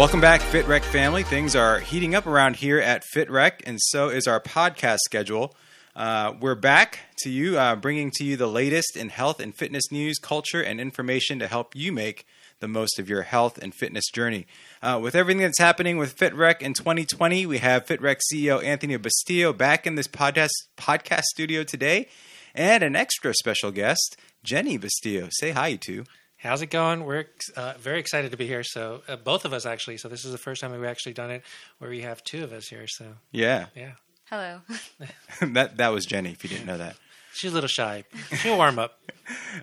Welcome back, FitRec family. Things are heating up around here at FitRec, and so is our podcast schedule. Uh, we're back to you, uh, bringing to you the latest in health and fitness news, culture, and information to help you make the most of your health and fitness journey. Uh, with everything that's happening with FitRec in 2020, we have FitRec CEO Anthony Bastillo back in this podcast podcast studio today, and an extra special guest, Jenny Bastillo. Say hi, two. How's it going? We're uh, very excited to be here. So uh, both of us actually. So this is the first time we've actually done it where we have two of us here. So Yeah, yeah, Hello. that that was Jenny. If you didn't know that. she's a little shy. She'll warm up.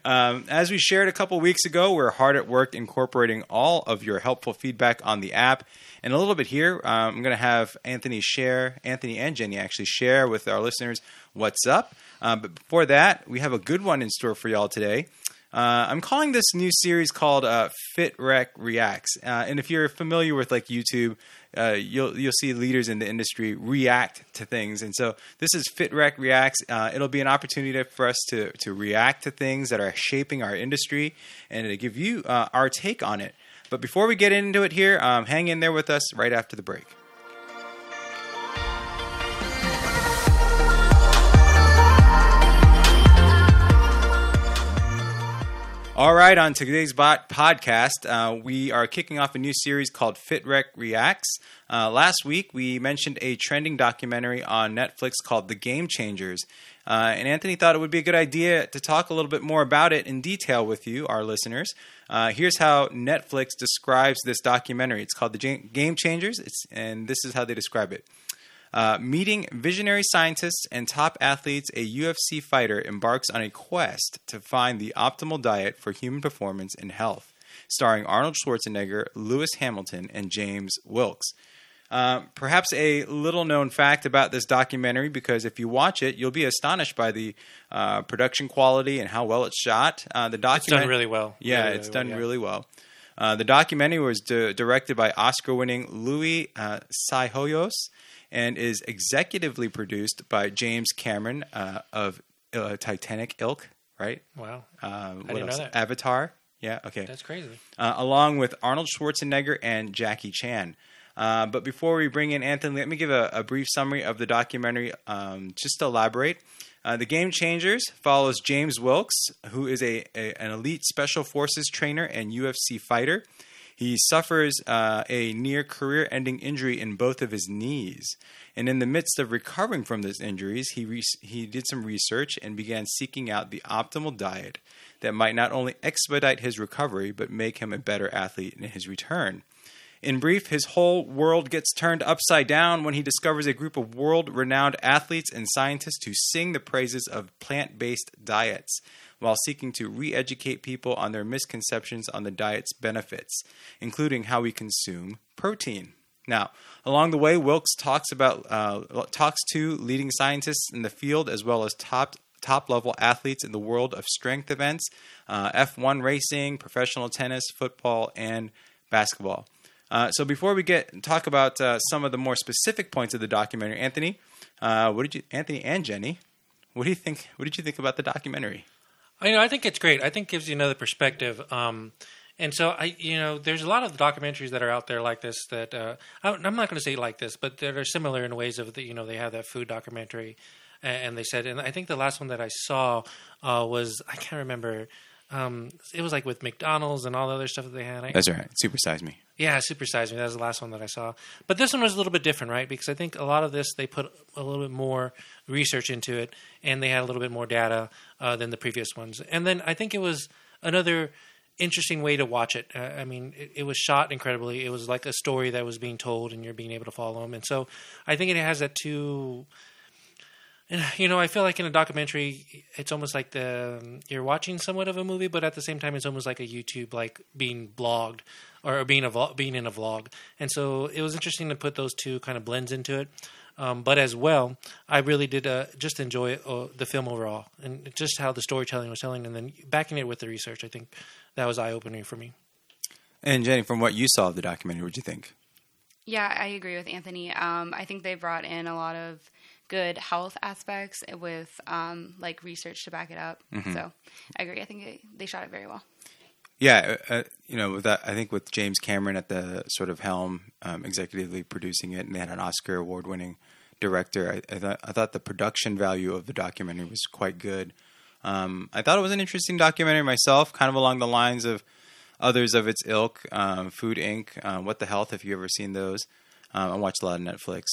Um, as we shared a couple weeks ago, we're hard at work incorporating all of your helpful feedback on the app. And a little bit here, um, I'm going to have Anthony share, Anthony and Jenny actually share with our listeners what's up. Um, but before that, we have a good one in store for y'all today. Uh, I'm calling this new series called uh, FitRec Reacts. Uh, and if you're familiar with like YouTube, uh, you'll you'll see leaders in the industry react to things. And so this is FitRec Reacts. Uh, it'll be an opportunity for us to to react to things that are shaping our industry and to give you uh, our take on it. But before we get into it here, um, hang in there with us right after the break. All right, on today's bot podcast, uh, we are kicking off a new series called FitRec Reacts. Uh, last week, we mentioned a trending documentary on Netflix called The Game Changers. Uh, and Anthony thought it would be a good idea to talk a little bit more about it in detail with you, our listeners. Uh, here's how Netflix describes this documentary. It's called The Game Changers, and this is how they describe it. Uh, meeting visionary scientists and top athletes, a UFC fighter embarks on a quest to find the optimal diet for human performance and health. Starring Arnold Schwarzenegger, Lewis Hamilton, and James Wilks. Uh, perhaps a little known fact about this documentary, because if you watch it, you'll be astonished by the uh, production quality and how well it's shot. Uh, the It's done really well. yeah, Really, it's really done well, yeah. really well. Uh, the documentary was di- directed by Oscar-winning Louis uh, and is executively produced by James Cameron uh, of uh, Titanic ilk, right? Wow, Uh, what didn't know that. Avatar. Yeah, okay. that's crazy. Uh, along with Arnold Schwarzenegger and Jackie Chan. Uh, but before we bring in Anthony, let me give a, a brief summary of the documentary um, just to elaborate. Uh, the Game Changers follows James Wilks, who is a, a- an elite special forces trainer and UFC fighter. He suffers uh, a near career ending injury in both of his knees. And in the midst of recovering from those injuries, he, re- he did some research and began seeking out the optimal diet that might not only expedite his recovery, but make him a better athlete in his return. In brief, his whole world gets turned upside down when he discovers a group of world renowned athletes and scientists who sing the praises of plant based diets while seeking to re educate people on their misconceptions on the diet's benefits, including how we consume protein. Now, along the way, Wilks talks about uh, talks to leading scientists in the field as well as top top level athletes in the world of strength events, uh, F1 racing, professional tennis, football, and basketball. Uh, so before we get talk about uh, some of the more specific points of the documentary, Anthony, uh, what did you, Anthony and Jenny, what do you think? What did you think about the documentary? I know. I think it's great. I think it gives you another perspective. Um, and so I, you know, there's a lot of documentaries that are out there like this that uh, I- I'm not going to say like this, but that are similar in ways of the, you know, they have that food documentary, and they said, and I think the last one that I saw uh, was I can't remember. Um, it was like with McDonald's and all the other stuff that they had. I, That's right. Supersize me. Yeah, Supersize Me. That was the last one that I saw. But this one was a little bit different, right? Because I think a lot of this they put a little bit more research into it, and they had a little bit more data uh, than the previous ones. And then I think it was another interesting way to watch it. Uh, I mean, it, it was shot incredibly. It was like a story that was being told, and you're being able to follow them. And so I think it has that two. And, you know, I feel like in a documentary, it's almost like the you're watching somewhat of a movie, but at the same time, it's almost like a YouTube, like being blogged or being a vlog, being in a vlog. And so it was interesting to put those two kind of blends into it. Um, but as well, I really did uh, just enjoy uh, the film overall and just how the storytelling was telling, and then backing it with the research. I think that was eye opening for me. And Jenny, from what you saw of the documentary, what did you think? Yeah, I agree with Anthony. Um, I think they brought in a lot of good health aspects with um, like research to back it up. So I agree. I think it, they shot it very well. Yeah, uh, uh, you know, with that, I think with James Cameron at the sort of helm, um, executively producing it, and they had an Oscar award-winning director. I, I, thought I thought the production value of the documentary was quite good. Um, I thought it was an interesting documentary myself, kind of along the lines of others of its ilk, um, Food Inc., um, What the Health, if you've ever seen those. Um, I watched a lot of Netflix.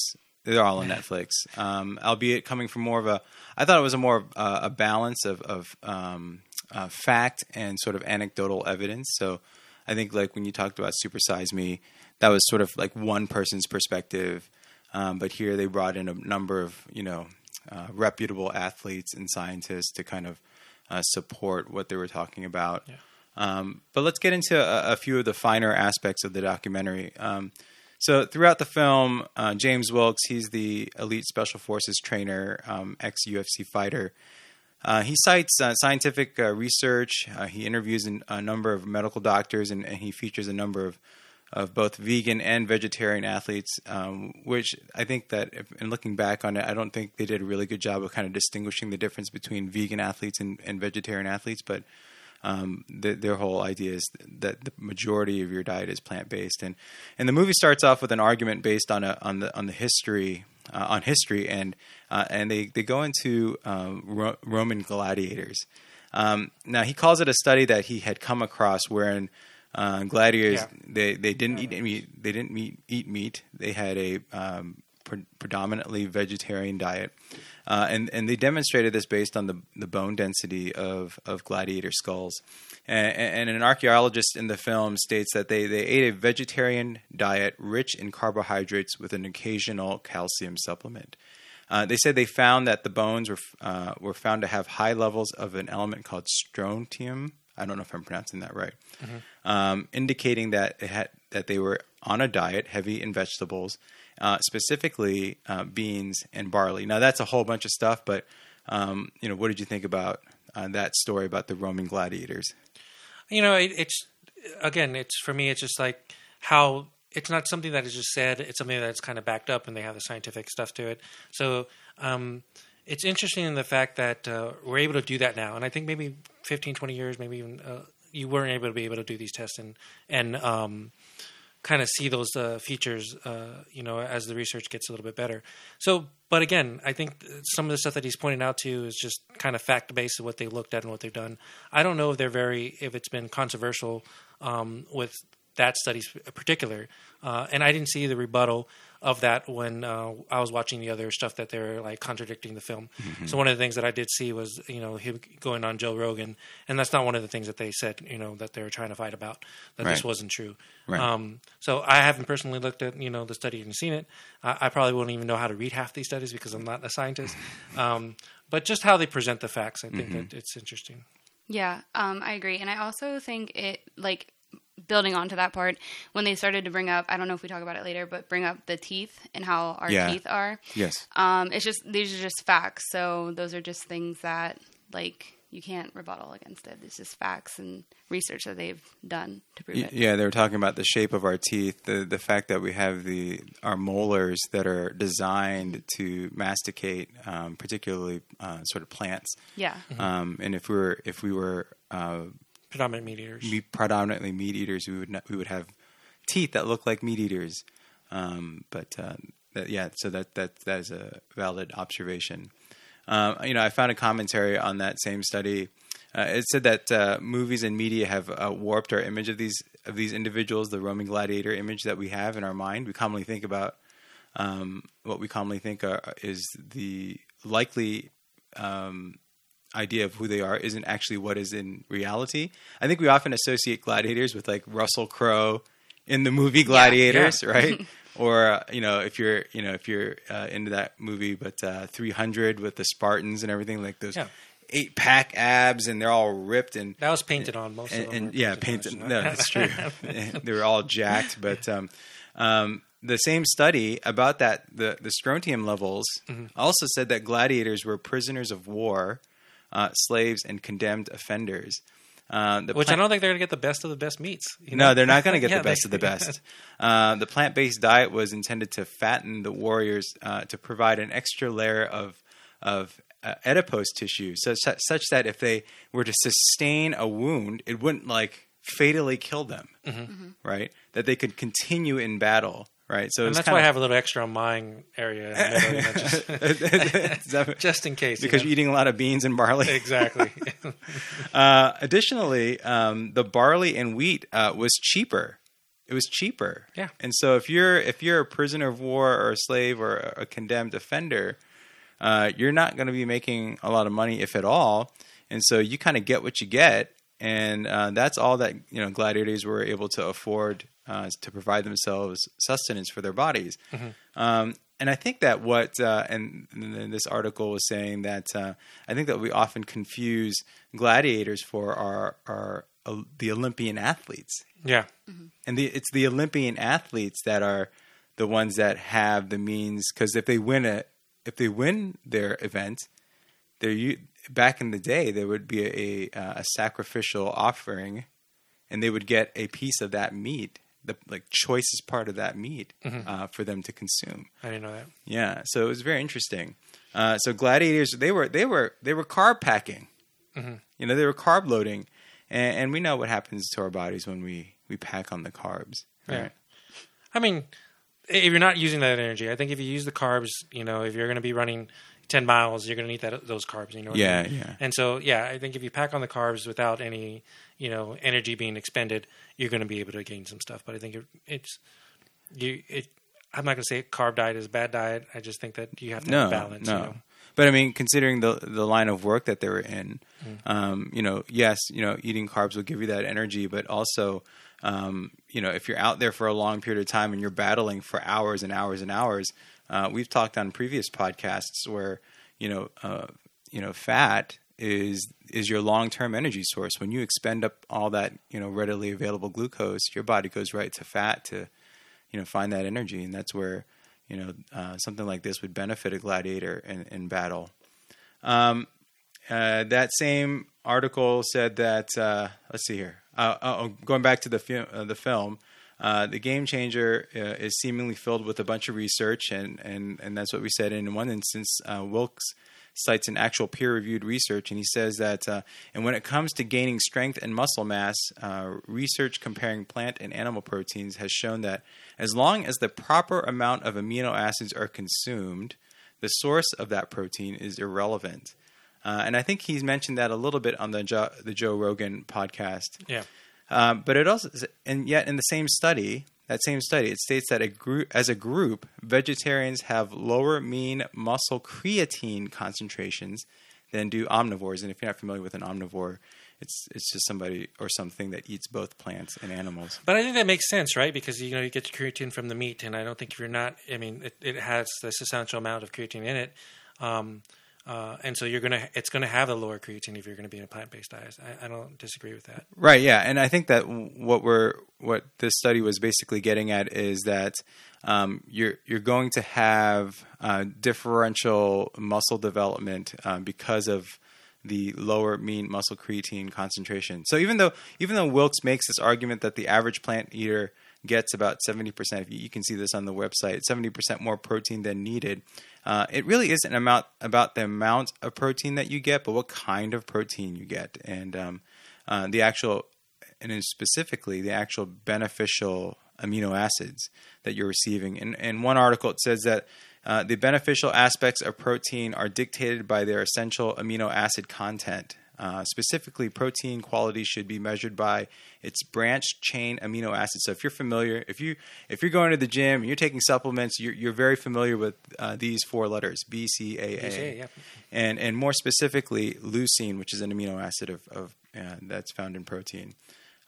They're all on Netflix, um, albeit coming from more of a. I thought it was a more uh, a balance of, of um, uh, fact and sort of anecdotal evidence. So I think like when you talked about Super Size Me, that was sort of like one person's perspective, um, but here they brought in a number of you know uh, reputable athletes and scientists to kind of uh, support what they were talking about. Yeah. Um, but let's get into a, a, few of the finer aspects of the documentary. Um, so throughout the film, uh, James Wilks, he's the elite special forces trainer, um, ex UFC fighter. Uh, he cites uh, scientific uh, research. Uh, he interviews a number of medical doctors, and, and, he features a number of of both vegan and vegetarian athletes. Um, which I think that, if, in looking back on it, I don't think they did a really good job of kind of distinguishing the difference between vegan athletes and, and vegetarian athletes. But um, the, their whole idea is that the majority of your diet is plant based, and and the movie starts off with an argument based on a on the on the history uh, on history, and uh, and they they go into um, Ro- Roman gladiators. Um, now he calls it a study that he had come across wherein uh, gladiators yeah. they, they didn't eat meat they didn't meat, eat meat they had a um, pre- predominantly vegetarian diet uh, and and they demonstrated this based on the the bone density of of gladiator skulls. And, and, an archaeologist in the film states that they, they ate a vegetarian diet rich in carbohydrates with an occasional calcium supplement. Uh, they said they found that the bones were uh, were found to have high levels of an element called strontium. I don't know if I'm pronouncing that right, mm-hmm. um, indicating that it had, that they were on a diet heavy in vegetables uh, specifically uh, beans and barley. Now that's a whole bunch of stuff, but um, you know, what did you think about uh, that story about the Roman gladiators? You know, it, it's again, it's for me, it's just like how it's not something that is just said; it's something that's kind of backed up, and they have the scientific stuff to it. So. Um, it's interesting in the fact that uh, we're able to do that now, and I think maybe 15, 20 years, maybe even uh, you weren't able to be able to do these tests and and um, kind of see those uh, features, uh, you know, as the research gets a little bit better. So, but again, I think some of the stuff that he's pointing out to is just kind of fact based of what they looked at and what they've done. I don't know if they're very if it's been controversial um, with that study in particular, uh, and I didn't see the rebuttal of that when uh, I was watching the other stuff that they're like contradicting the film. Mm-hmm. So one of the things that I did see was you know him going on Joe Rogan, and that's not one of the things that they said you know that they were trying to fight about that right. this wasn't true. Right. Um, so I haven't personally looked at you know the study and seen it. I, I, probably wouldn't even know how to read half these studies because I'm not a scientist. Um, but just how they present the facts, I think mm-hmm. that it's interesting. Yeah, um, I agree, and I also think it like building onto that part, when they started to bring up, I don't know if we talk about it later, but bring up the teeth and how our yeah. teeth are. Yes. Um, it's just these are just facts. So those are just things that like you can't rebuttal against it. It's just facts and research that they've done to prove it. Yeah, they were talking about the shape of our teeth, the the fact that we have the our molars that are designed to masticate, um, particularly uh, sort of plants. Yeah. Mm-hmm. Um, and if we were if we were uh, predominant meat eaters. Meat, predominantly meat eaters. We would not, we would have teeth that look like meat eaters. Um, but uh, that, yeah, so that that that is a valid observation. Um, you know, I found a commentary on that same study. Uh, it said that uh, movies and media have uh, warped our image of these of these individuals, the Roman gladiator image that we have in our mind. We commonly think about um, what we commonly think are, is the likely um, idea of who they are isn't actually what is in reality. I think we often associate gladiators with like Russell Crowe in the movie Gladiators, yeah, yeah. right? or uh, you know, if you're you know if you're uh, into that movie, but uh, 300 with the Spartans and everything like those. Yeah. Eight pack abs and they're all ripped and that was painted on most and, of them. And, yeah, painted. No, that's true. they were all jacked, but um, um, the same study about that the the strontium levels mm-hmm. also said that gladiators were prisoners of war uh, slaves and condemned offenders. Uh, Which plant- I don't think they're going to get the best of the best meats. You know? No, they're not going to get yeah, the best they- of the best. Uh, the plant based diet was intended to fatten the warriors uh, to provide an extra layer of of uh, adipose tissue, such, such that if they were to sustain a wound, it wouldn't like fatally kill them, right? That they could continue in battle, right? So And that's kind why I have a little extra on my area, in the middle, just, just in case. you because know. you're eating a lot of beans and barley. exactly. Uh, additionally, um, the barley and wheat uh, was cheaper. It was cheaper. Yeah. And so if you're if you're a prisoner of war or a slave or a, a condemned offender, uh, you're not going to be making a lot of money, if at all. And so you kind of get what you get, and uh, that's all that you know gladiators were able to afford uh, to provide themselves sustenance for their bodies. Um, and I think that what uh, and, and this article was saying that uh, I think that we often confuse gladiators for our our uh, the Olympian athletes, yeah. and the, it's the Olympian athletes that are the ones that have the means because if they win a if they win their event, they're back in the day there would be a, a, a sacrificial offering, and they would get a piece of that meat, the like choicest part of that meat, uh, for them to consume. I didn't know that. Yeah, so it was very interesting. Uh, so gladiators, they were they were they were carb packing. You know, they were carb loading, and, and we know what happens to our bodies when we we pack on the carbs. Yeah. Right? I mean, if you're not using that energy, I think if you use the carbs, you know, if you're going to be running 10 miles, you're going to need that those carbs, you know. I Yeah, mean? yeah. And so, yeah, I think if you pack on the carbs without any, you know, energy being expended, you're going to be able to gain some stuff. But I think it, it's you. It. I'm not going to say carb diet is a bad diet. I just think that you have to No, have balance. no. You know? But I mean, considering the the line of work that they were in, Mm. um, you know, yes, you know, eating carbs will give you that energy, but also, um, you know, if you're out there for a long period of time and you're battling for hours and hours and hours, uh, we've talked on previous podcasts where, you know, uh, you know, fat is is your long term energy source. When you expend up all that, you know, readily available glucose, your body goes right to fat to, you know, find that energy, and that's where you know, uh, something like this would benefit a gladiator in, in battle. Um, uh, that same article said that uh, let's see here. Uh, oh, going back to the fi- uh, the film, uh, the game changer uh, is seemingly filled with a bunch of research, and and and that's what we said. in one instance, uh, Wilks cites an actual peer-reviewed research, and he says that, uh, and when it comes to gaining strength and muscle mass, uh, research comparing plant and animal proteins has shown that as long as the proper amount of amino acids are consumed, the source of that protein is irrelevant. And I think he's mentioned that a little bit on the jo- the Joe Rogan podcast. Yeah. Um, but it also, and yet in the same study, that same study, it states that a group, as a group, vegetarians have lower mean muscle creatine concentrations than do omnivores. And if you're not familiar with an omnivore, it's it's just somebody or something that eats both plants and animals. But I think that makes sense, right? Because you know you get your creatine from the meat, and I don't think if you're not, I mean, it, it has this essential amount of creatine in it, um, uh, and so you're gonna, it's gonna have a lower creatine if you're gonna be in a plant based diet. I, I don't disagree with that. Right. Yeah, and I think that what we're what this study was basically getting at is that um, you're you're going to have uh, differential muscle development um, because of the lower mean muscle creatine concentration. So even though even though Wilks makes this argument that the average plant eater gets about 70%, you can see this on the website, 70% more protein than needed. Uh, it really isn't amount, about the amount of protein that you get, but what kind of protein you get. And um, uh, the actual, and specifically, the actual beneficial amino acids that you're receiving. In, in one article, it says that uh, the beneficial aspects of protein are dictated by their essential amino acid content. Uh, specifically, protein quality should be measured by its branched chain amino acids. So, if you're familiar, if you if you're going to the gym and you're taking supplements, you're, you're very familiar with uh, these four letters: B, C, A, A, BCAA, yeah. and and more specifically, leucine, which is an amino acid of, of uh, that's found in protein.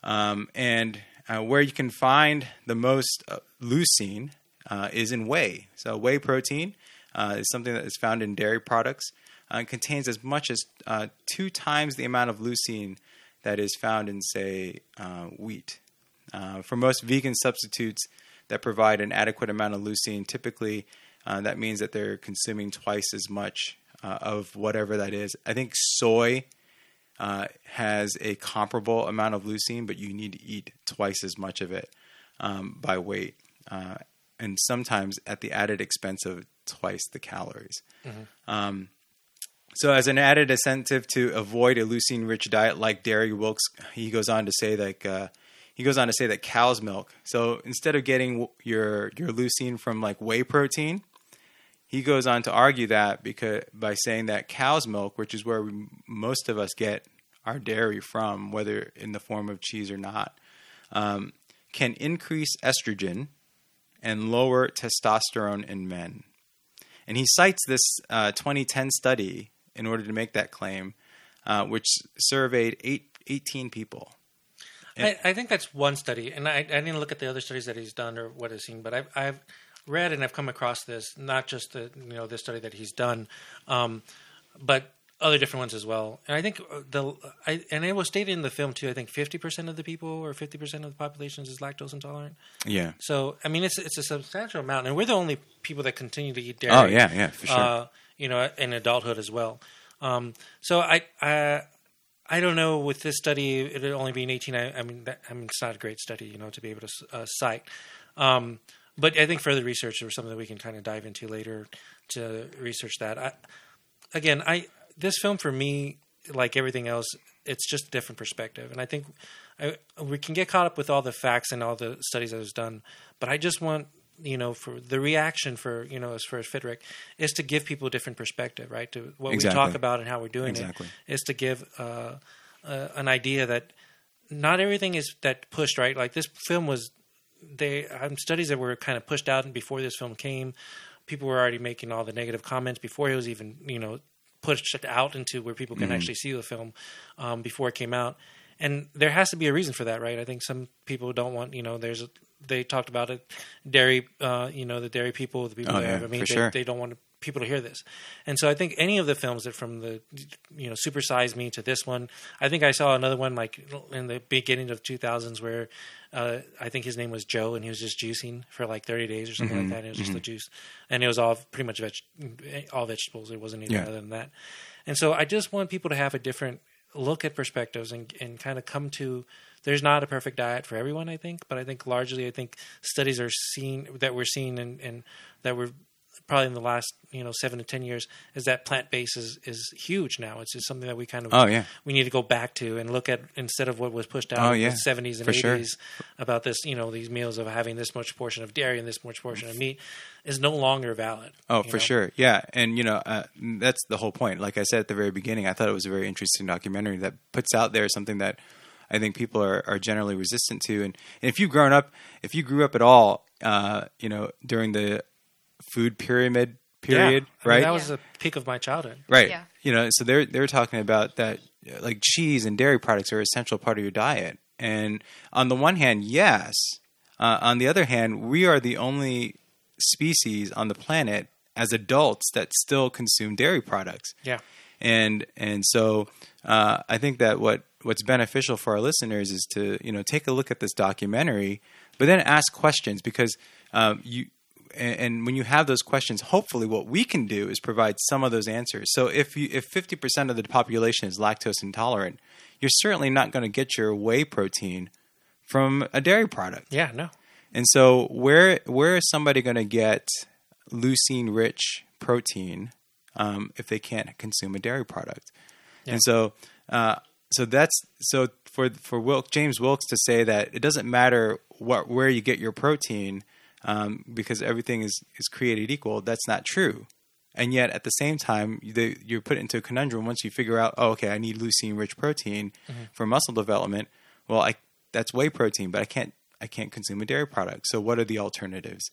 Um, and uh, where you can find the most uh, leucine uh, is in whey. So whey protein uh, is something that is found in dairy products. Uh, contains as much as uh, two times the amount of leucine that is found in, say, uh, wheat. Uh, for most vegan substitutes that provide an adequate amount of leucine, typically uh, that means that they're consuming twice as much uh, of whatever that is. I think soy uh, has a comparable amount of leucine, but you need to eat twice as much of it um, by weight, uh, and sometimes at the added expense of twice the calories. Um, So, as an added incentive to avoid a leucine-rich diet like dairy, Wilks he goes on to say like uh, he goes on to say that cow's milk. So instead of getting your your leucine from like whey protein, he goes on to argue that because by saying that cow's milk, which is where we, most of us get our dairy from, whether in the form of cheese or not, um, can increase estrogen and lower testosterone in men. And he cites this uh, 2010 study in order to make that claim, uh, which surveyed eight, 18 people. I, I, think that's one study, and I, I, didn't look at the other studies that he's done or what I've seen, but I've, I've read and I've come across this, not just the you know this study that he's done, um, but other different ones as well. And I think the I, and it was stated in the film too. I think fifty percent of the people or fifty percent of the population is lactose intolerant. Yeah. So I mean, it's it's a substantial amount, and we're the only people that continue to eat dairy. Oh yeah, yeah, for sure. Uh, you know, in adulthood as well. Um, so I, I I don't know with this study, it only being 18. I, I mean, that, I mean, it's not a great study, you know, to be able to uh, cite. Um, but I think further research or something that we can kind of dive into later to research that. I, again, I this film for me, like everything else, it's just a different perspective, and I think I, we can get caught up with all the facts and all the studies that was done. But I just want you know, for the reaction for you know, as far as FitRec, is to give people a different perspective, right? To what exactly. we talk about and how we're doing exactly. it is to give uh, uh, an idea that not everything is that pushed, right? Like this film was, they um, studies that were kind of pushed out and before this film came. People were already making all the negative comments before it was even, you know, pushed out into where people can mm-hmm. actually see the film um, before it came out and there has to be a reason for that, right? I think some people don't want, you know, there's they talked about it, dairy, uh, you know, the dairy people, the people oh, there. Yeah, I mean, they, sure. they, don't want people to hear this, and so I think any of the films that from the, you know, Super Size Me to this one, I think I saw another one like in the beginning of 2000s where uh, I think his name was Joe, and he was just juicing for like 30 days or something mm-hmm. like that. It was just mm-hmm. the juice, and it was all pretty much veg- all vegetables. It wasn't anything yeah. other than that. And so I just want people to have a different look at perspectives and, and kind of come to there's not a perfect diet for everyone, I think, but I think largely, I think studies are seen that we're seeing and, and that we're probably in the last you know seven to ten years is that plant based is, is huge now. It's just something that we kind of oh yeah we need to go back to and look at instead of what was pushed out oh, in yeah. the seventies and eighties about this you know these meals of having this much portion of dairy and this much portion of meat is no longer valid. Oh, for know? sure, yeah, and you know uh, that's the whole point. Like I said at the very beginning, I thought it was a very interesting documentary that puts out there something that I think people are, are generally resistant to. And, and if you've grown up, if you grew up at all, uh, you know, during the food pyramid period, yeah. right? Mean, that was the peak of my childhood, right? Yeah. You know, so they're they're talking about that, like cheese and dairy products are an essential part of your diet. And on the one hand, yes. Uh, on the other hand, we are the only species on the planet as adults that still consume dairy products. Yeah. And and so uh, I think that what what's beneficial for our listeners is to you know take a look at this documentary, but then ask questions because um, you and, and, when you have those questions, hopefully what we can do is provide some of those answers. So if you if fifty percent of the population is lactose intolerant, you're certainly not going to get your whey protein from a dairy product. Yeah, no. And so where where is somebody going to get leucine rich protein um, if they can't consume a dairy product? Yeah. And so uh, so that's so for for Wilk, James Wilks to say that it doesn't matter what where you get your protein um, because everything is is created equal. That's not true. And yet, at the same time, they, you're put into a conundrum once you figure out, oh, okay, I need leucine-rich protein mm-hmm. for muscle development. Well, I that's whey protein, but I can't I can't consume a dairy product. So, what are the alternatives?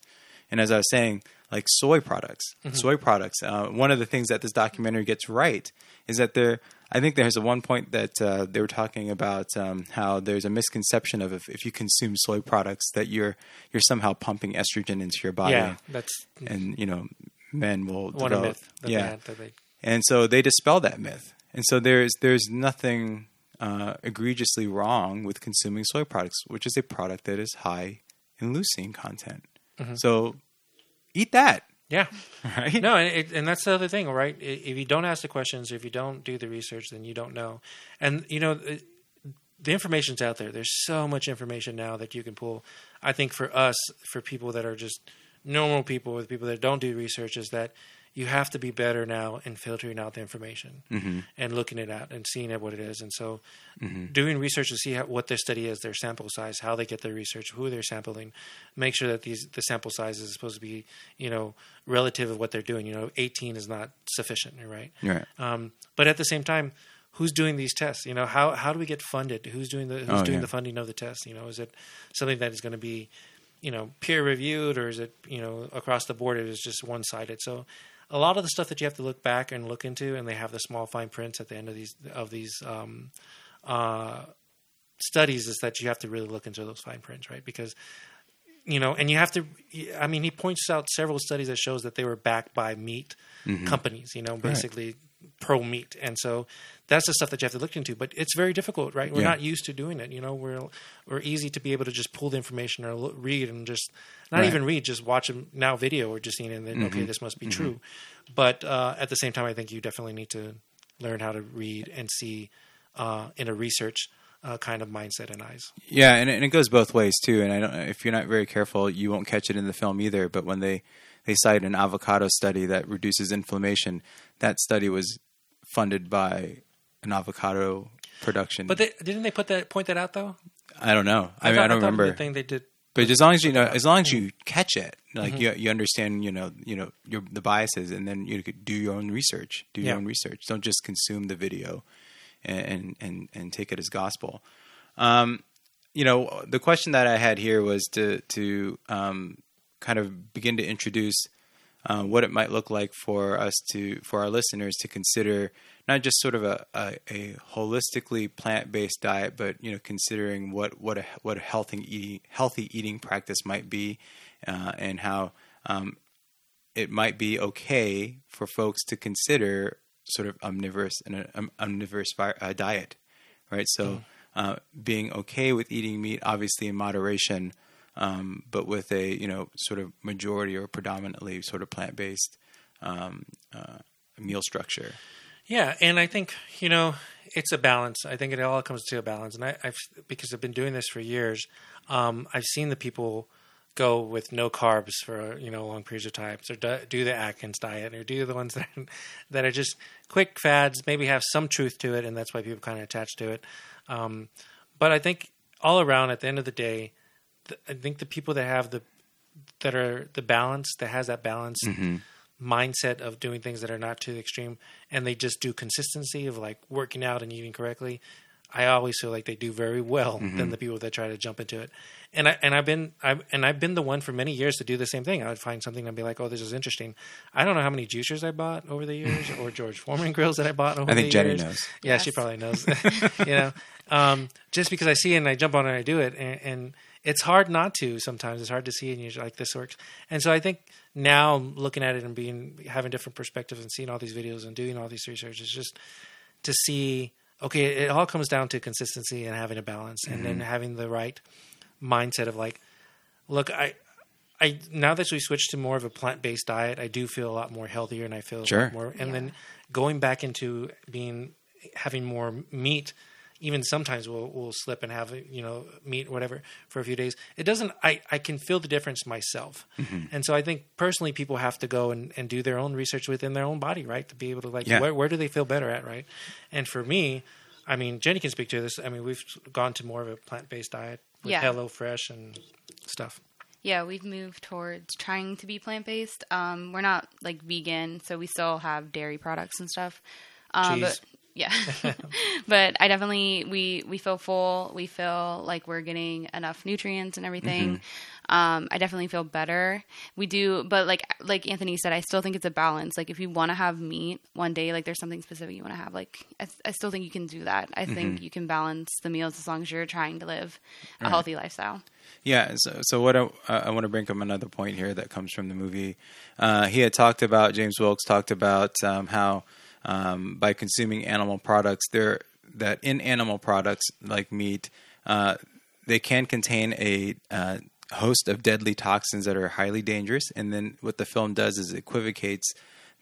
And as I was saying, like soy products, mm-hmm. soy products. Uh, one of the things that this documentary gets right is that there I think there's a one point that uh, they were talking about um, how there's a misconception of if, if, you consume soy products that you're you're somehow pumping estrogen into your body. Yeah, that's and you know men will one develop, myth. yeah, they... and so they dispel that myth. And so there's there's nothing uh, egregiously wrong with consuming soy products, which is a product that is high in leucine content. Mm-hmm. So eat that. Yeah. Right. No, and, it, and that's the other thing, right? If you don't ask the questions, if you don't do the research, then you don't know. And you know, the information's out there. There's so much information now that you can pull. I think for us, for people that are just normal people, with people that don't do research, is that you have to be better now in filtering out the information Mm-hmm. and looking it at and seeing at what it is. And so, Mm-hmm. doing research to see how, what their study is, their sample size, how they get their research, who they're sampling, make sure that these the sample size is supposed to be you know relative of what they're doing. You know, 18 is not sufficient, right? Right. Um, but at the same time, who's doing these tests? You know, how how do we get funded? Who's doing the who's Oh, doing yeah. the funding of the tests? You know, is it something that is going to be, you know, peer reviewed, or is it you know across the board? It is just one sided. So. A lot of the stuff that you have to look back and look into, and they have the small fine prints at the end of these of these um, uh, studies, is that you have to really look into those fine prints, right? Because you know, and you have to. I mean, he points out several studies that shows that they were backed by meat companies. You know, basically pro meat, and so that's the stuff that you have to look into. But it's very difficult, right? We're Yeah. not used to doing it. You know, we're we're easy to be able to just pull the information or look, read and just not Right. even read, just watch a now video or just seeing it and then okay, this must be true. But uh, at the same time, I think you definitely need to learn how to read and see uh, in a research uh, kind of mindset and eyes. Yeah, and, and it goes both ways too. And I don't, if you're not very careful, you won't catch it in the film either. But when they they cite an avocado study that reduces inflammation, that study was funded by an avocado production. But they, didn't they put that point that out though? I don't know. I, mean, thought- I don't thought remember. The thing they did. But as long as you know, as long as you catch it, like Mm-hmm. you you understand, you know, you know your the biases, and then you could do your own research. Do your Yeah. own research. Don't just consume the video, and and and take it as gospel. Um, you know, the question that I had here was to to um, kind of begin to introduce uh, what it might look like for us to for our listeners to consider not just sort of a, a, a holistically plant based diet, but you know considering what what a what a healthy eating healthy eating practice might be, uh, and how um, it might be okay for folks to consider sort of omnivorous an um, omnivorous uh, diet, right? So uh, being okay with eating meat, obviously in moderation, um, but with a you know sort of majority or predominantly sort of plant based um, uh, meal structure. Yeah, and I think you know it's a balance. I think it all comes to a balance, and I, I've because I've been doing this for years. Um, I've seen the people go with no carbs for you know long periods of time, or do, do the Atkins diet, or do the ones that that are just quick fads. Maybe have some truth to it, and that's why people kind of attach to it. Um, but I think all around, at the end of the day, th- I think the people that have the that are the balance that has that balance mindset of doing things that are not too extreme and they just do consistency of like working out and eating correctly i always feel like they do very well than the people that try to jump into it. And i and i've been I've, and i've been the one for many years to do the same thing. I would find something and be like oh this is interesting. I don't know how many juicers i bought over the years or george foreman grills that i bought over I think the Jenny years. knows. yeah she probably knows. You know? Um, just because i see it and i jump on it and i do it and, and it's hard not to sometimes it's hard to see and you're like this works and so i think now looking at it and being having different perspectives and seeing all these videos and doing all these research is just to see okay it all comes down to consistency and having a balance and then mm-hmm. having the right mindset of like look i I now that we switched to more of a plant based diet, I do feel a lot more healthier, and I feel Sure. more. And Yeah. then going back into being having more meat, even sometimes we'll we'll slip and have you know meat or whatever for a few days. It doesn't. I I can feel the difference myself, Mm-hmm. and so I think personally people have to go and, and do their own research within their own body, right, to be able to like Yeah. where where do they feel better at, right? And for me. I mean, Jenny can speak to this. I mean, we've gone to more of a plant-based diet with Yeah. Hello Fresh and stuff. Yeah, we've moved towards trying to be plant based. Um, we're not like vegan, so we still have dairy products and stuff. Um, Cheese. But yeah, but I definitely we we feel full. We feel like we're getting enough nutrients and everything. Um, I definitely feel better. We do, but like like Anthony said, I still think it's a balance. Like if you want to have meat one day, like there's something specific you want to have. Like I, I still think you can do that. I think you can balance the meals as long as you're trying to live a healthy lifestyle. Yeah. So, so what I, uh, I want to bring up another point here that comes from the movie. Uh, he had talked about James Wilks talked about um, how um, by consuming animal products, there that in animal products like meat, uh, they can contain a uh, host of deadly toxins that are highly dangerous. And then what the film does is it equivocates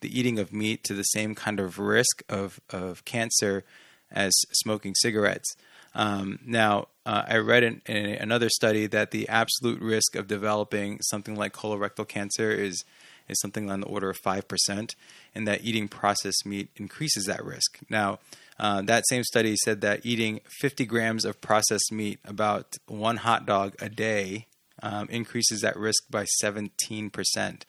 the eating of meat to the same kind of risk of of cancer as smoking cigarettes. Um, now, uh, I read in, in another study that the absolute risk of developing something like colorectal cancer is is something on the order of 5%, and that eating processed meat increases that risk. Now, uh, that same study said that eating 50 grams of processed meat, about one hot dog a day, um, increases that risk by 17%. percent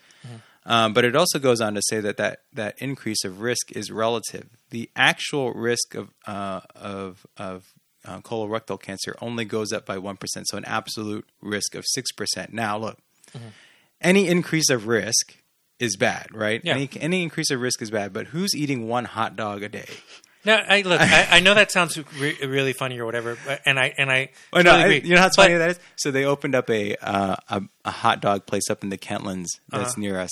Um, but it also goes on to say that, that that increase of risk is relative. The actual risk of uh, of of uh, colorectal cancer only goes up by one percent, so an absolute risk of six percent. Now, look, any increase of risk is bad, right? Yeah. Any any increase of risk is bad. But who's eating one hot dog a day? No, I look. I, I know that sounds re- really funny or whatever, but, and I and I Oh, no, totally I- you know how But- funny that is. So they opened up a uh, a, a hot dog place up in the Kentlands that's Uh-huh. near us,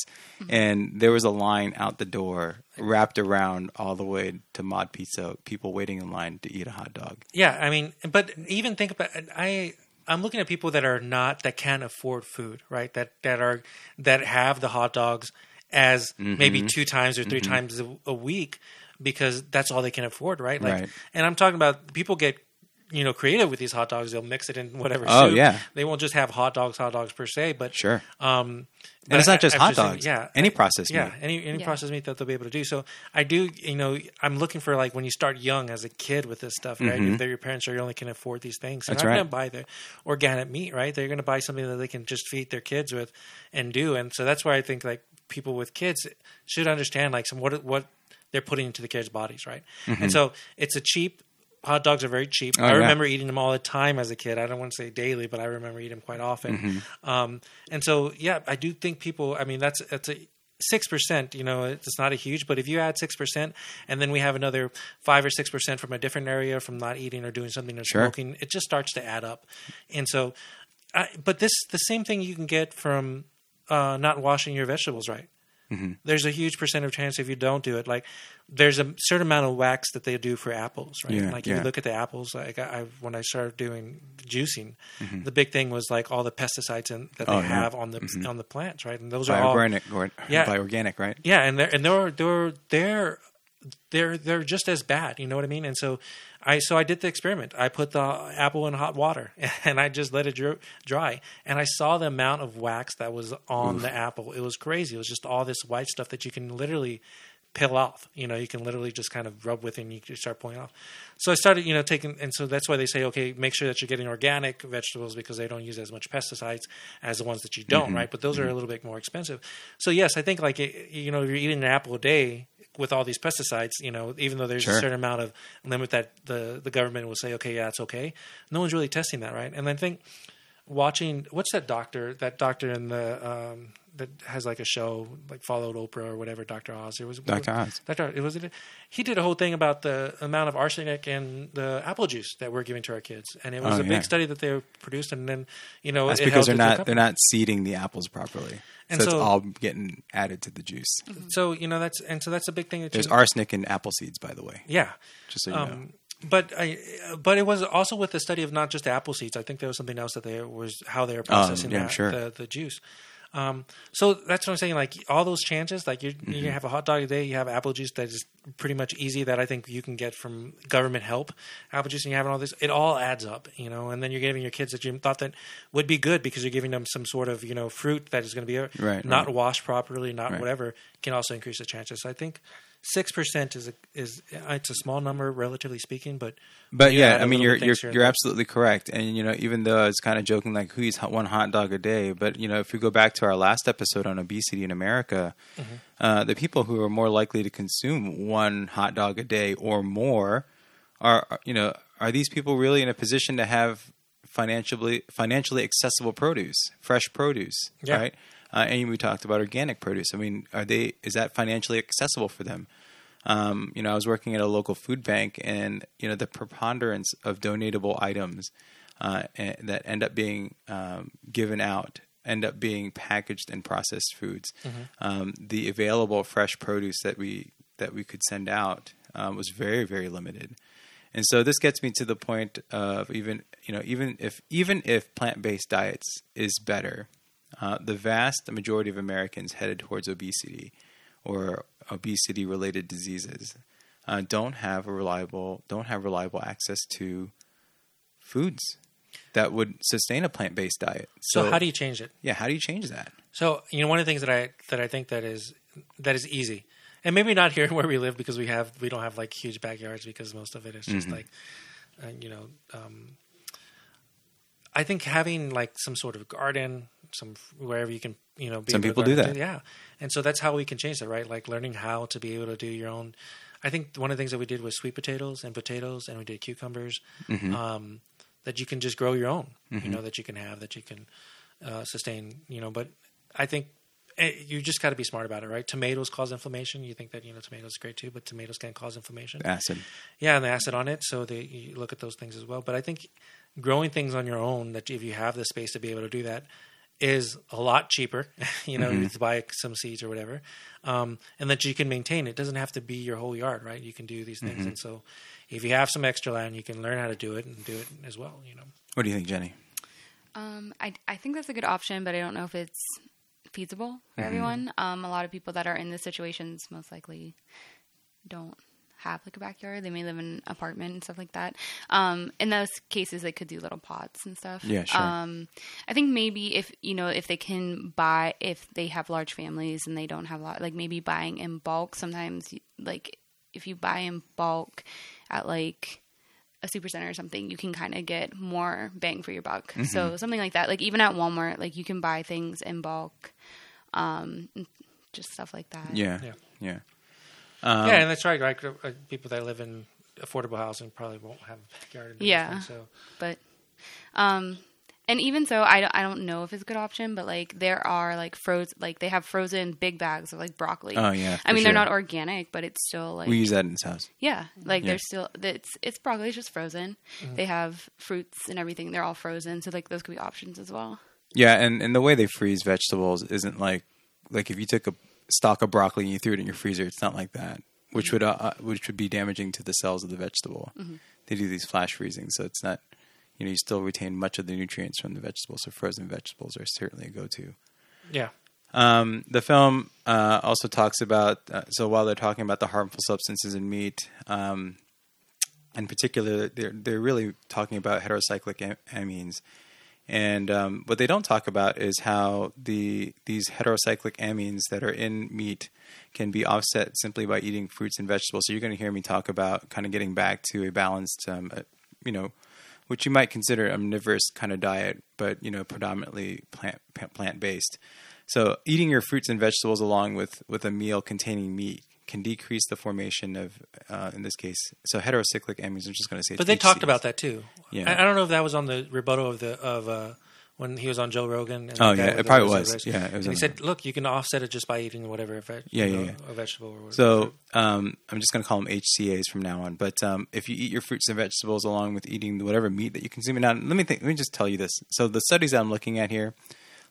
and there was a line out the door wrapped around all the way to Mod Pizza. People waiting in line to eat a hot dog. Yeah, I mean, but even think about I. I'm looking at people that are not that can't afford food, right? That that are that have the hot dogs as Mm-hmm. maybe two times or 3 times a, a week because that's all they can afford, right? Like, Right. and I'm talking about people get you know creative with these hot dogs. They'll mix it in whatever. Oh, soup. yeah. they won't just have hot dogs, hot dogs per se, but Sure, Um, and it's not just I'm hot saying- dogs. yeah, any processed yeah, meat. any any Yeah. processed meat that they'll be able to do. So I do, you know, I'm looking for like when you start young as a kid with this stuff, right? If they're your parents are you only can afford these things, they're Mm-hmm. That's not right. going to buy the organic meat, right? They're going to buy something that they can just feed their kids with and do. And so that's why I think like people with kids should understand like some what what they're putting into the kids' bodies, right? And so it's a cheap. Hot dogs are very cheap. Oh, I yeah. remember eating them all the time as a kid. I don't want to say daily, but I remember eating them quite often. Mm-hmm. Um, and so, yeah, I do think people. I mean, that's that's a six percent. You know, it's not a huge, but if you add six percent, and then we have another five or six percent from a different area from not eating or doing something or Sure. smoking, it just starts to add up. And so, I, but this the same thing you can get from uh, not washing your vegetables right. Mm-hmm. There's a huge percent of chance if you don't do it. Like there's a certain amount of wax that they do for apples, right? Yeah, like if yeah. you look at the apples, like I, when I started doing juicing, the big thing was like all the pesticides in, that they Mm-hmm. Oh, yeah. have on the on the plants, right? And those are all organic, or, Yeah. by organic, right? yeah, and they're and they're they're they're they're they're just as bad. You know what I mean? And so I so I did the experiment. I put the apple in hot water and I just let it dry, and I saw the amount of wax that was on the apple. It was crazy. It was just all this white stuff that you can literally peel off. You know, you can literally just kind of rub with it and you can start pulling off. So I started, you know, taking, and so that's why they say, okay, make sure that you're getting organic vegetables because they don't use as much pesticides as the ones that you don't, mm-hmm. right? But those are a mm-hmm. little bit more expensive. So yes, I think like it, you know, if you're eating an apple a day with all these pesticides, you know, even though there's Sure. a certain amount of limit that the the government will say, okay, yeah, it's okay. No one's really testing that, right? And I think watching what's that doctor that doctor in the um, that has like a show like followed Oprah or whatever Dr. Oz it was Dr. Oz. Dr. it was it he did a whole thing about the amount of arsenic in the apple juice that we're giving to our kids and it was Oh, a big yeah. study that they produced and then you know That's because they're not they're not seeding the apples properly, And so, it's all getting added to the juice. so you know that's and so that's a big thing that There's you, arsenic in apple seeds, by the way, yeah just so you know. Um, but I, but it was also with the study of not just apple seeds. I think there was something else that they was how they were processing Oh, yeah, that, sure. the the juice. Um, so that's what I'm saying. Like all those chances, like you Mm-hmm. you have a hot dog a day, you have apple juice that is pretty much easy. That I think you can get from government help. Apple juice, and you have all this. It all adds up, you know. And then you're giving your kids that you thought that would be good because you're giving them some sort of you know fruit that is going to be uh, Right, not right. washed properly, not Right. whatever, can also increase the chances. So I think six percent is a, is it's a small number relatively speaking, but But yeah, I mean, you're you're things here and you're absolutely correct. And you know, even though I was kind of joking, like who eats one hot dog a day, but you know, if we go back to our last episode on obesity in America, Mm-hmm. uh, the people who are more likely to consume one hot dog a day or more are, are, you know, are these people really in a position to have financially financially accessible produce, fresh produce, Yeah. right? Uh, and we talked about organic produce. I mean, are they? Is that financially accessible for them? um, you know, I was working at a local food bank, and you know, the preponderance of donatable items uh, that end up being um, given out end up being packaged and processed foods. Um, the available fresh produce that we that we could send out um, was very very limited. And so this gets me to the point of even you know even if even if plant based diets is better, uh, the vast majority of Americans headed towards obesity or obesity related diseases uh, don't have a reliable don't have reliable access to foods that would sustain a plant based diet. so, how do you change it? yeah how do you change that? So you know, one of the things that I that I think that is that is easy, and maybe not here where we live because we have we don't have like huge backyards because most of it is just like, uh, you know, um, I think having like some sort of garden, some wherever you can, you know, be Some people do that. yeah, and so that's how we can change that, right? Like learning how to be able to do your own. I think one of the things that we did was sweet potatoes and potatoes, and we did cucumbers. Mm-hmm. Um, that you can just grow your own, you know, that you can have, that you can uh, sustain, you know. But I think eh, you just got to be smart about it, right? Tomatoes cause inflammation. You think that you know tomatoes is great too, but tomatoes can cause inflammation. Acid. Yeah, and the acid on it, so they you look at those things as well. But I think growing things on your own, that if you have the space to be able to do that, is a lot cheaper. you know, You buy some seeds or whatever, um, and that you can maintain. It doesn't have to be your whole yard, right? You can do these things, and so if you have some extra land, you can learn how to do it and do it as well. You know. What do you think, Jenny? Um, I I think that's a good option, but I don't know if it's feasible for Mm-hmm. everyone. Um, a lot of people that are in the situations most likely don't have like a backyard. They may live in an apartment and stuff like that. Um, in those cases, they could do little pots and stuff. Yeah, sure. Um, I think maybe if you know if they can buy if they have large families and they don't have a lot, like maybe buying in bulk. Sometimes like if you buy in bulk at like a super center or something, you can kind of get more bang for your buck. Mm-hmm. So something like that, like even at Walmart, like you can buy things in bulk, um, just stuff like that. Yeah. Yeah. Yeah. Yeah, and that's right. Like Uh, people that live in affordable housing probably won't have a backyard. And do Yeah. things, So But, um, and even so, I don't, I don't know if it's a good option, but like there are like frozen, like they have frozen big bags of like broccoli. Oh, yeah, I for mean, they're not organic, but it's still like We use that in this house. Yeah, like Yeah. they're still it's it's broccoli, it's just frozen. They have fruits and everything; they're all frozen. So like those could be options as well. Yeah, and, and the way they freeze vegetables isn't like like if you took a stalk of broccoli and you threw it in your freezer, it's not like that, which would uh, which would be damaging to the cells of the vegetable. They do these flash freezing, so it's not you know you still retain much of the nutrients from the vegetable. So frozen vegetables are certainly a go to. yeah, Um, the film uh, also talks about uh, so while they're talking about the harmful substances in meat, um, in particular, they're they're really talking about heterocyclic am- amines, and um, what they don't talk about is how the these heterocyclic amines that are in meat can be offset simply by eating fruits and vegetables. So you're going to hear me talk about kind of getting back to a balanced, um, uh, you know, which you might consider omnivorous kind of diet, but you know, predominantly plant plant based. So eating your fruits and vegetables along with with a meal containing meat can decrease the formation of, uh, in this case, so heterocyclic amines. I'm just going to say, but they talked about that too. Yeah. I, I don't know if that was on the rebuttal of the of uh, when he was on Joe Rogan. And Oh, yeah, it probably was. Yeah, it was he said, "Look, you can offset it just by eating whatever veg- Yeah, yeah, know, yeah. a vegetable or whatever." So um, I'm just going to call them HCAs from now on. But um, if you eat your fruits and vegetables along with eating whatever meat that you consume, now let me think, let me just tell you this. So the studies that I'm looking at here,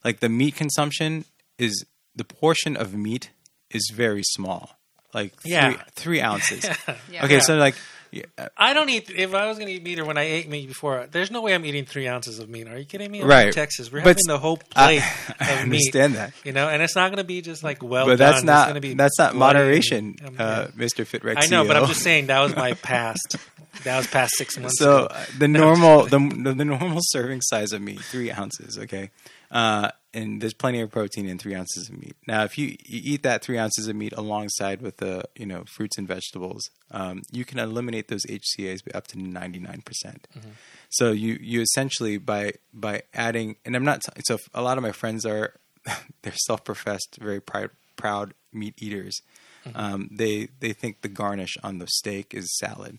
like the meat consumption is the portion of meat is very small, like three, Yeah. three ounces. Yeah. Okay, Yeah. so like. Yeah, I don't eat. If I was going to eat meat or when I ate meat before, there's no way I'm eating three ounces of meat. Are you kidding me? I'm Right. in Texas. We're But having the whole I- plate I of meat. understand that. You know, and it's not going to be just like well but done. that's It's not gonna be that's not bloody moderation, and- uh, Mr. Fitrexio. I know, but I'm just saying that was my past. that was past six months so ago. uh, the normal the, the the normal serving size of meat three ounces okay uh, and there's plenty of protein in three ounces of meat. Now if you, you eat that three ounces of meat alongside with the you know fruits and vegetables um, you can eliminate those hcas by up to 99% so you you essentially by by adding and i'm not t- so a lot of my friends are they're self-professed very proud proud meat eaters. Um, they they think the garnish on the steak is salad.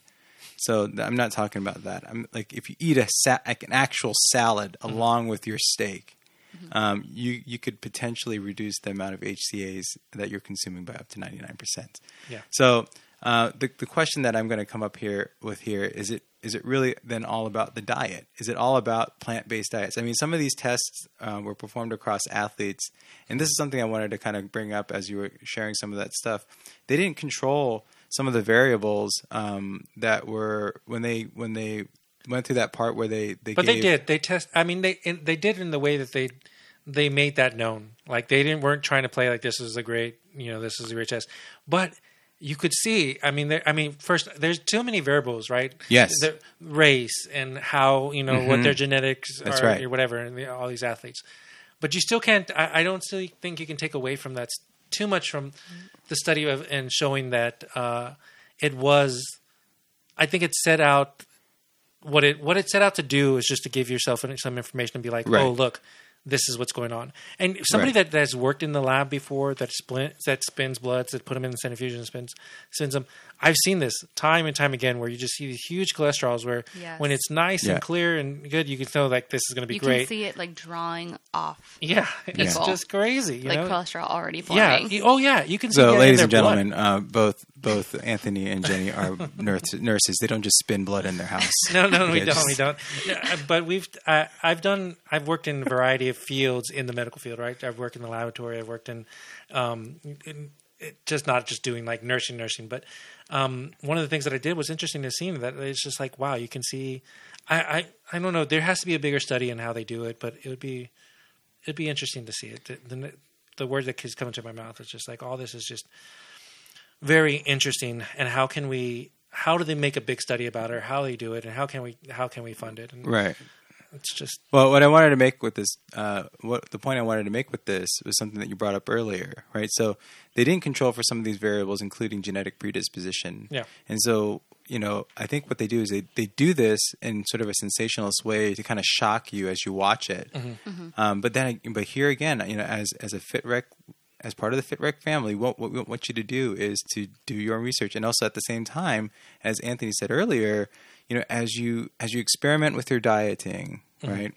So I'm not talking about that. I'm like if you eat a sa- like an actual salad along with your steak, um, you you could potentially reduce the amount of HCA's that you're consuming by up to 99 percent. Yeah. So uh, the the question that I'm going to come up here with here is it is it really then all about the diet? Is it all about plant based diets? I mean, some of these tests uh, were performed across athletes, and this is something I wanted to kind of bring up as you were sharing some of that stuff. They didn't control some of the variables um, that were when they when they went through that part where they they But gave, they did. They test. I mean, they in, they did in the way that they they made that known. Like they didn't weren't trying to play like this is a great you know this is a great test. But you could see. I mean, there, I mean, first there's too many variables, right? Yes. the race and how you know what their genetics That's are right. or whatever, and the, all these athletes. but you still can't. I, I don't still think you can take away from that too much from the study of and showing that uh, it was. I think it set out what it what it set out to do is just to give yourself some information and be like, Right. oh look, this is what's going on. And somebody Right. that has worked in the lab before that split that spins bloods that put them in the centrifuge and spins spins them. I've seen this time and time again where you just see these huge cholesterols where Yes. when it's nice Yeah. and clear and good, you can know like this is going to be you great. You can see it like drawing off yeah, it's just crazy. You like know? cholesterol already yeah. forming. you- Oh yeah, you can see. So, that in ladies their and gentlemen, uh, both both Anthony and Jenny are nurse, nurses. They don't just spin blood in their house. No, no, we don't. just- We don't. But we've. I, I've done. I've worked in a variety of fields in the medical field. Right. I've worked in the laboratory. I've worked in, um, in just not just doing like nursing, nursing. But um, one of the things that I did was interesting to see that it's just like wow, you can see. I, I I don't know. There has to be a bigger study in how they do it, but it would be it'd be interesting to see it. The, the, the word that keeps coming to my mouth is just like all this is just very interesting. And how can we? How do they make a big study about it? Or How they do it, and how can we? How can we fund it? And Right. It's just Well, what I wanted to make with this, uh, what the point I wanted to make with this was something that you brought up earlier, right? So they didn't control for some of these variables, including genetic predisposition. Yeah. And so, you know, I think what they do is they, they do this in sort of a sensationalist way to kind of shock you as you watch it. Um, but then, but here again, you know, as as a FitRec, as part of the FitRec family, what, what we want you to do is to do your own research, and also at the same time, as Anthony said earlier, you know, as you as you experiment with your dieting, mm-hmm. right,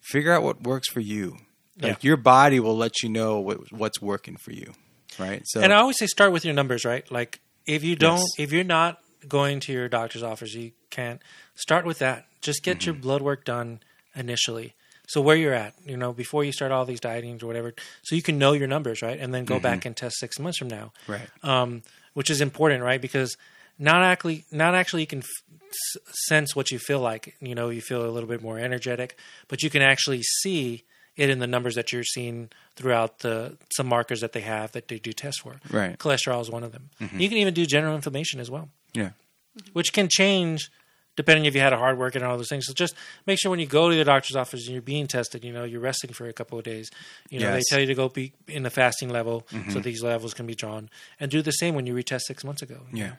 figure out what works for you. Like Yeah. your body will let you know what what's working for you, right? So and I always say start with your numbers, right? Like if you don't, Yes. if you're not going to your doctor's office, you can't start with that. Just get mm-hmm. your blood work done initially. So where you're at, you know, before you start all these dietings or whatever, so you can know your numbers, right? And then go back and test six months from now. right, um, which is important, right? Because not actually, not actually, you can f- sense what you feel like. You know, you feel a little bit more energetic, but you can actually see it in the numbers that you're seeing throughout the some markers that they have that they do tests for. Right. cholesterol is one of them. You can even do general inflammation as well, yeah, which can change depending if you had a hard work and all those things. So just make sure when you go to the doctor's office and you're being tested, you know, you're resting for a couple of days. You know, Yes. they tell you to go be in the fasting level so these levels can be drawn, and do the same when you retest six months ago. yeah.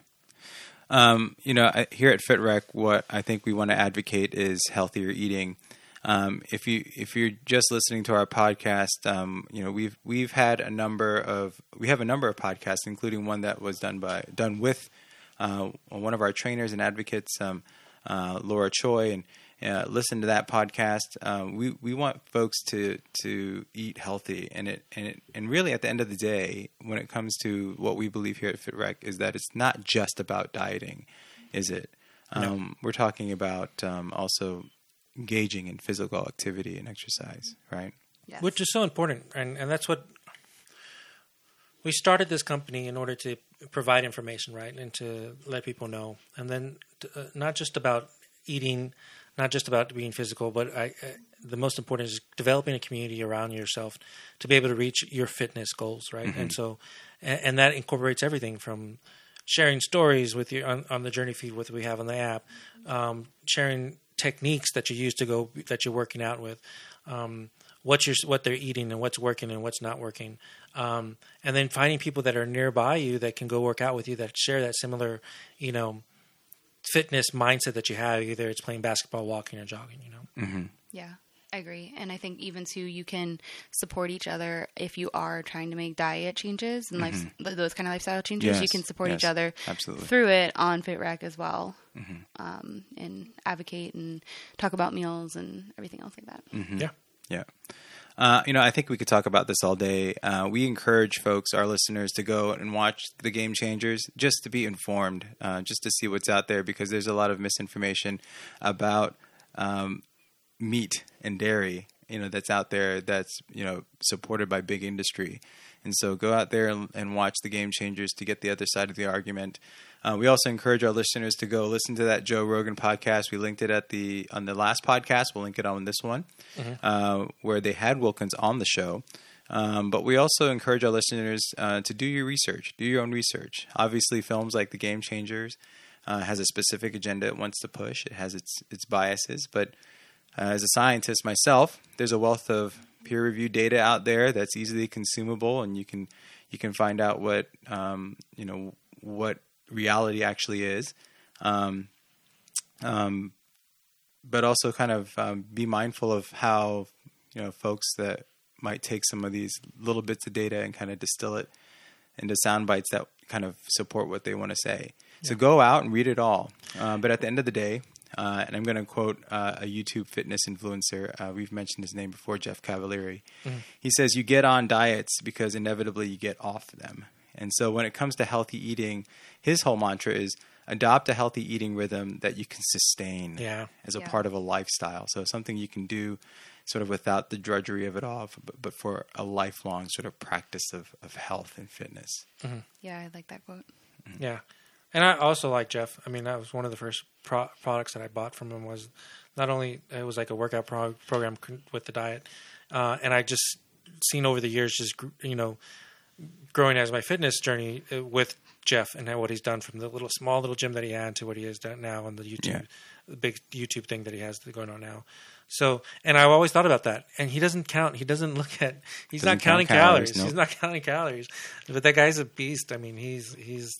Um, you know, here at FitRec, what I think we want to advocate is healthier eating. Um, if you if you're just listening to our podcast, um, you know we've we've had a number of we have a number of podcasts, including one that was done by done with uh, one of our trainers and advocates, um, uh, Laura Choi, and uh, listen to that podcast. Um, we we want folks to to eat healthy, and it and it and really at the end of the day, when it comes to what we believe here at FitRec, is that it's not just about dieting, is it? Um, We're talking about um, also engaging in physical activity and exercise, right? Yes. which is so important and and that's what we started this company in order to provide information right and to let people know. And then uh, not just about eating not just about being physical but I, uh, the most important is developing a community around yourself to be able to reach your fitness goals right? And so and, and that incorporates everything from sharing stories with you on, on the journey feed with we have on the app um, sharing techniques that you use to go that you're working out with um, what you're what they're eating and what's working and what's not working um, and then finding people that are nearby you that can go work out with you that share that similar you know fitness mindset that you have either it's playing basketball walking or jogging you know Yeah, I agree. And I think even too, you can support each other if you are trying to make diet changes and life, those kind of lifestyle changes. you Mm-hmm. Yes, can support each other absolutely. through it on FitRec as well, Mm-hmm. um, and advocate and talk about meals and everything else like that. Mm-hmm. yeah Yeah. Uh, you know, I think we could talk about this all day. Uh, we encourage folks, our listeners, to go and watch the Game Changers just to be informed, uh, just to see what's out there because there's a lot of misinformation about um, meat and dairy, you know, that's out there that's, you know, supported by big industry. And so go out there and, and watch the Game Changers to get the other side of the argument. Uh, we also encourage our listeners to go listen to that Joe Rogan podcast. We linked it at the on the last podcast. We'll link it on this one, uh, where they had Wilks on the show. Um, but we also encourage our listeners uh, to do your research, do your own research. Obviously, films like The Game Changers uh, has a specific agenda it wants to push. It has its its biases, but uh, as a scientist myself, there's a wealth of peer reviewed data out there that's easily consumable, and you can you can find out what um, you know what reality actually is. Um, um, but also kind of um, be mindful of how you know folks that might take some of these little bits of data and kind of distill it into sound bites that kind of support what they want to say. So go out and read it all. Uh, but at the end of the day, uh, and I'm going to quote uh, a YouTube fitness influencer. Uh, we've mentioned his name before, Jeff Cavaliere. He says, You get on diets because inevitably you get off them. And so when it comes to healthy eating, his whole mantra is adopt a healthy eating rhythm that you can sustain Yeah. as a Yeah. part of a lifestyle. So something you can do sort of without the drudgery of it all, but, but for a lifelong sort of practice of, of health and fitness. Yeah, I like that quote. Yeah, and I also like Jeff. I mean, that was one of the first pro- products that I bought from him. Was not only it was like a workout pro- program con- with the diet, uh, and I just seen over the years, just you know, growing as my fitness journey uh, with Jeff and what he's done from the little small little gym that he had to what he has done now on the YouTube, Yeah. the big YouTube thing that he has going on now. So, and I've always thought about that. And he doesn't count. He doesn't look at. He's Doesn't not counting count calories, calories. no. He's not counting calories. But that guy's a beast. I mean, he's he's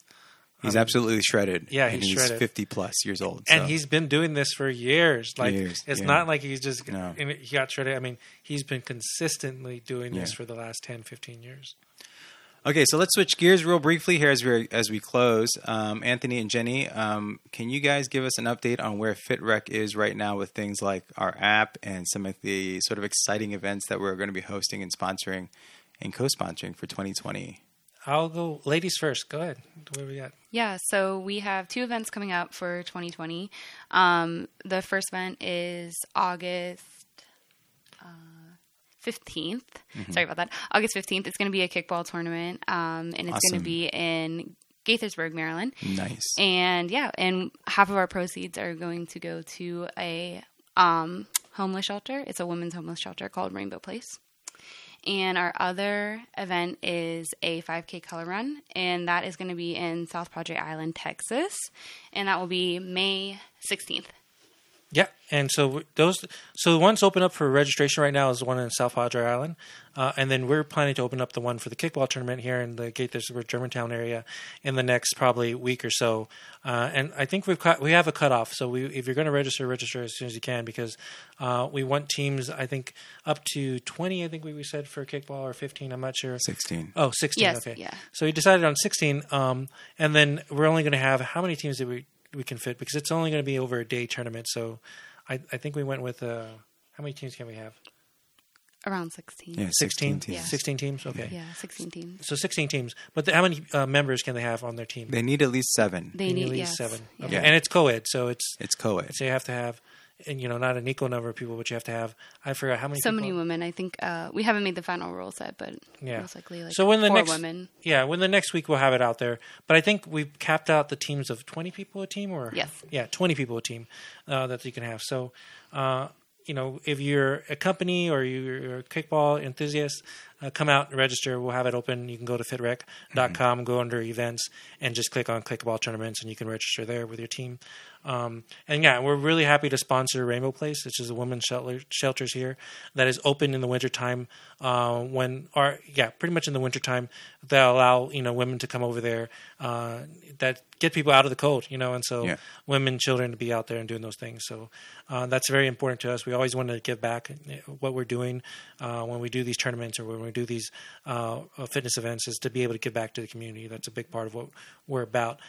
He's absolutely shredded. yeah, and he's shredded. 50 plus years old. and he's been doing this for years. Like Years, it's yeah. not like he's just No. he got shredded. I mean, he's been consistently doing this for the last 10, 15 years. Okay, so let's switch gears real briefly here as we as we close. Um, Anthony and Jenny, um, can you guys give us an update on where FitRec is right now with things like our app and some of the sort of exciting events that we're going to be hosting and sponsoring and co-sponsoring for 2020? I'll go ladies first. Go ahead. What do we got? Yeah, so we have two events coming up for 2020. Um, the first event is August uh, 15th. Sorry about that. August 15th. It's going to be a kickball tournament, um, and it's going to be in Gaithersburg, Maryland. Nice. And yeah, and half of our proceeds are going to go to a um, homeless shelter. It's a women's homeless shelter called Rainbow Place. And our other event is a 5K color run, and that is going to be in South Padre Island, Texas, and that will be May 16th. Yeah, and so those, so the ones open up for registration right now is the one in South Padre Island, uh, and then we're planning to open up the one for the kickball tournament here in the Gaithersburg, Germantown area in the next probably week or so. Uh, and I think we've cut, we have a cutoff, so we, if you're going to register, register as soon as you can because uh, we want teams. I think up to twenty. I think we, we said for kickball or fifteen. I'm not sure. 16. Oh, 16. Yes, okay. yeah. So we decided on 16, um, and then we're only going to have how many teams did we we can fit because it's only going to be over a day tournament. So I, I think we went with uh, how many teams can we have? Around 16. Yeah, 16 teams. Yeah. 16 teams. Okay. Yeah, 16 teams. So 16 teams, but the, how many uh, members can they have on their team? They need at least seven. They You need at least yes. seven. Okay. Yeah. And it's co-ed, so it's It's co-ed. so you have to have, and you know, not an equal number of people, but you have to have. I forgot how many. So people? many women. I think uh, we haven't made the final rules yet, but Yeah. most likely like so when the four next women. yeah when the next week we'll have it out there but i think we've capped out the teams of 20 people a team or Yes. yeah 20 people a team uh, that you can have so uh, you know if you're a company or you're a kickball enthusiast uh, come out and register we'll have it open you can go to fitrec.com go under events and just click on kickball tournaments and you can register there with your team um, and yeah, we're really happy to sponsor Rainbow Place, which is a women's shelter, shelters here that is open in the wintertime. Uh, when, or yeah, pretty much in the wintertime, that allow you know women to come over there, uh, that get people out of the cold, you know, and so Yeah. women, children to be out there and doing those things. So uh, that's very important to us. We always want to give back uh, what we're doing uh, when we do these tournaments or when we do these uh, fitness events, is to be able to give back to the community. That's a big part of what we're about.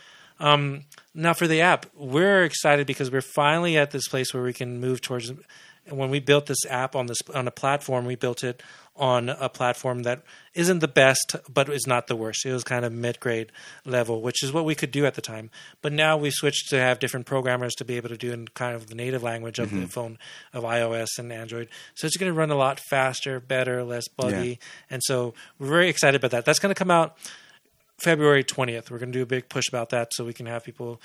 Um, now for the app, we're excited because we're finally at this place where we can move towards. When we built this app on this on a platform, we built it on a platform that isn't the best, but is not the worst. It was kind of mid grade level, which is what we could do at the time. But now we switched to have different programmers to be able to do in kind of the native language of the phone of iOS and Android. So it's going to run a lot faster, better, less buggy, Yeah. and so we're very excited about that. That's going to come out February 20th. We're going to do a big push about that so we can have people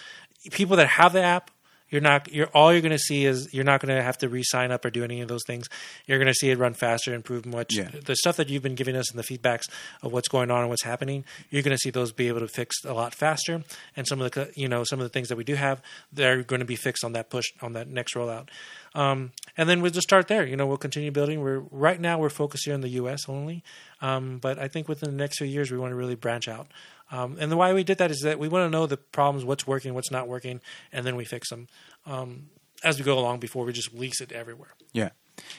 people that have the app you're not you're all you're going to see is you're not going to have to re-sign up or do any of those things. You're going to see it run faster, improve much. Yeah. The stuff that you've been giving us and the feedbacks of what's going on and what's happening, you're going to see those be able to fix a lot faster. And some of the you know some of the things that we do have, they're going to be fixed on that push on that next rollout. Um, and then we'll just start there. You know, we'll continue building. We're right now we're focused here in the U.S. only, um, but I think within the next few years we want to really branch out. Um, and the why we did that is that we want to know the problems, what's working, what's not working, and then we fix them um, as we go along before we just release it everywhere. Yeah.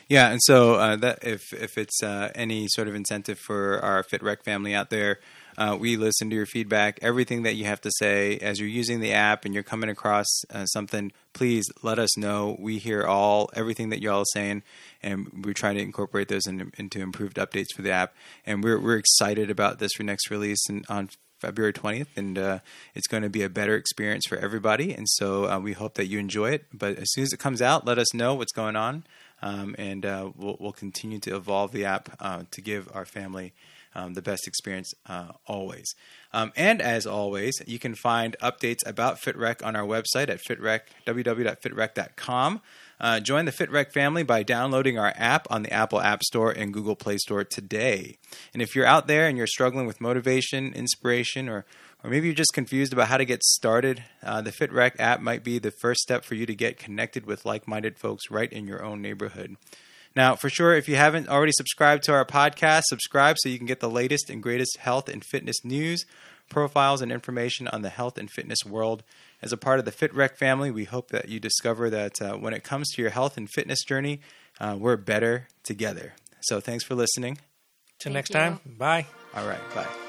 Yeah, and so uh, that if if it's uh, any sort of incentive for our FitRec family out there, uh, we listen to your feedback, everything that you have to say as you're using the app and you're coming across uh, something. Please let us know. We hear all everything that y'all are saying, and we're trying to incorporate those in, into improved updates for the app. And we're we're excited about this for next release and on February 20th, and uh, it's going to be a better experience for everybody. And so uh, we hope that you enjoy it. But as soon as it comes out, let us know what's going on, um, and uh, we'll, we'll, continue to evolve the app uh, to give our family um, the best experience uh, always. Um, and as always, you can find updates about FitRec on our website at fitrec, www.fitrec.com. Uh, join the FitRec family by downloading our app on the Apple App Store and Google Play Store today. And if you're out there and you're struggling with motivation, inspiration, or or maybe you're just confused about how to get started, uh, the FitRec app might be the first step for you to get connected with like minded folks right in your own neighborhood. Now, for sure, if you haven't already subscribed to our podcast, subscribe so you can get the latest and greatest health and fitness news, profiles, and information on the health and fitness world. As a part of the FitRec family, we hope that you discover that uh, when it comes to your health and fitness journey, uh, we're better together. So thanks for listening. Till next you. time, bye. All right, bye.